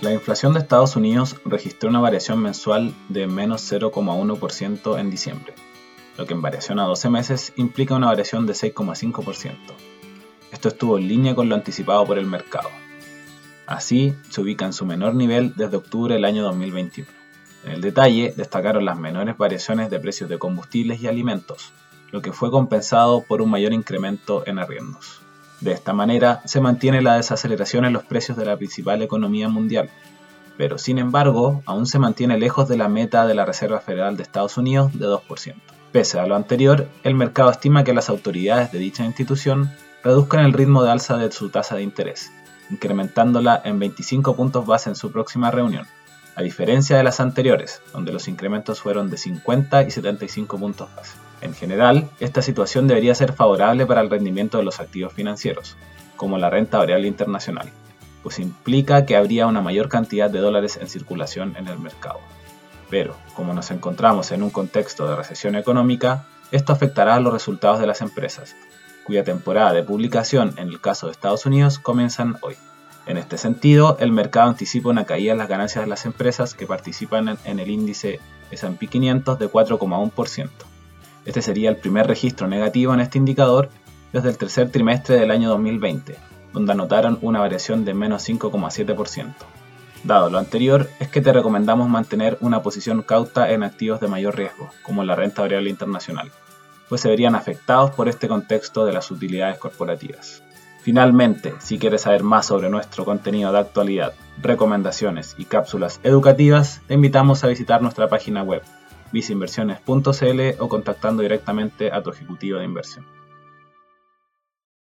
La inflación de Estados Unidos registró una variación mensual de menos 0,1% en diciembre, lo que en variación a 12 meses implica una variación de 6,5%. Esto estuvo en línea con lo anticipado por el mercado. Así, se ubica en su menor nivel desde octubre del año 2021. En el detalle, destacaron las menores variaciones de precios de combustibles y alimentos, lo que fue compensado por un mayor incremento en arriendos. De esta manera, se mantiene la desaceleración en los precios de la principal economía mundial, pero sin embargo, aún se mantiene lejos de la meta de la Reserva Federal de Estados Unidos de 2%. Pese a lo anterior, el mercado estima que las autoridades de dicha institución reduzcan el ritmo de alza de su tasa de interés, incrementándola en 25 puntos base en su próxima reunión, a diferencia de las anteriores, donde los incrementos fueron de 50 y 75 puntos base. En general, esta situación debería ser favorable para el rendimiento de los activos financieros, como la renta variable internacional, pues implica que habría una mayor cantidad de dólares en circulación en el mercado. Pero, como nos encontramos en un contexto de recesión económica, esto afectará a los resultados de las empresas, cuya temporada de publicación en el caso de Estados Unidos comienzan hoy. En este sentido, el mercado anticipa una caída en las ganancias de las empresas que participan en el índice S&P 500 de 4,1%. Este sería el primer registro negativo en este indicador desde el tercer trimestre del año 2020, donde anotaron una variación de menos 5,7%. Dado lo anterior, es que te recomendamos mantener una posición cauta en activos de mayor riesgo, como la renta variable internacional, pues se verían afectados por este contexto de las utilidades corporativas. Finalmente, si quieres saber más sobre nuestro contenido de actualidad, recomendaciones y cápsulas educativas, te invitamos a visitar nuestra página web viceinversiones.cl o contactando directamente a tu ejecutivo de inversión.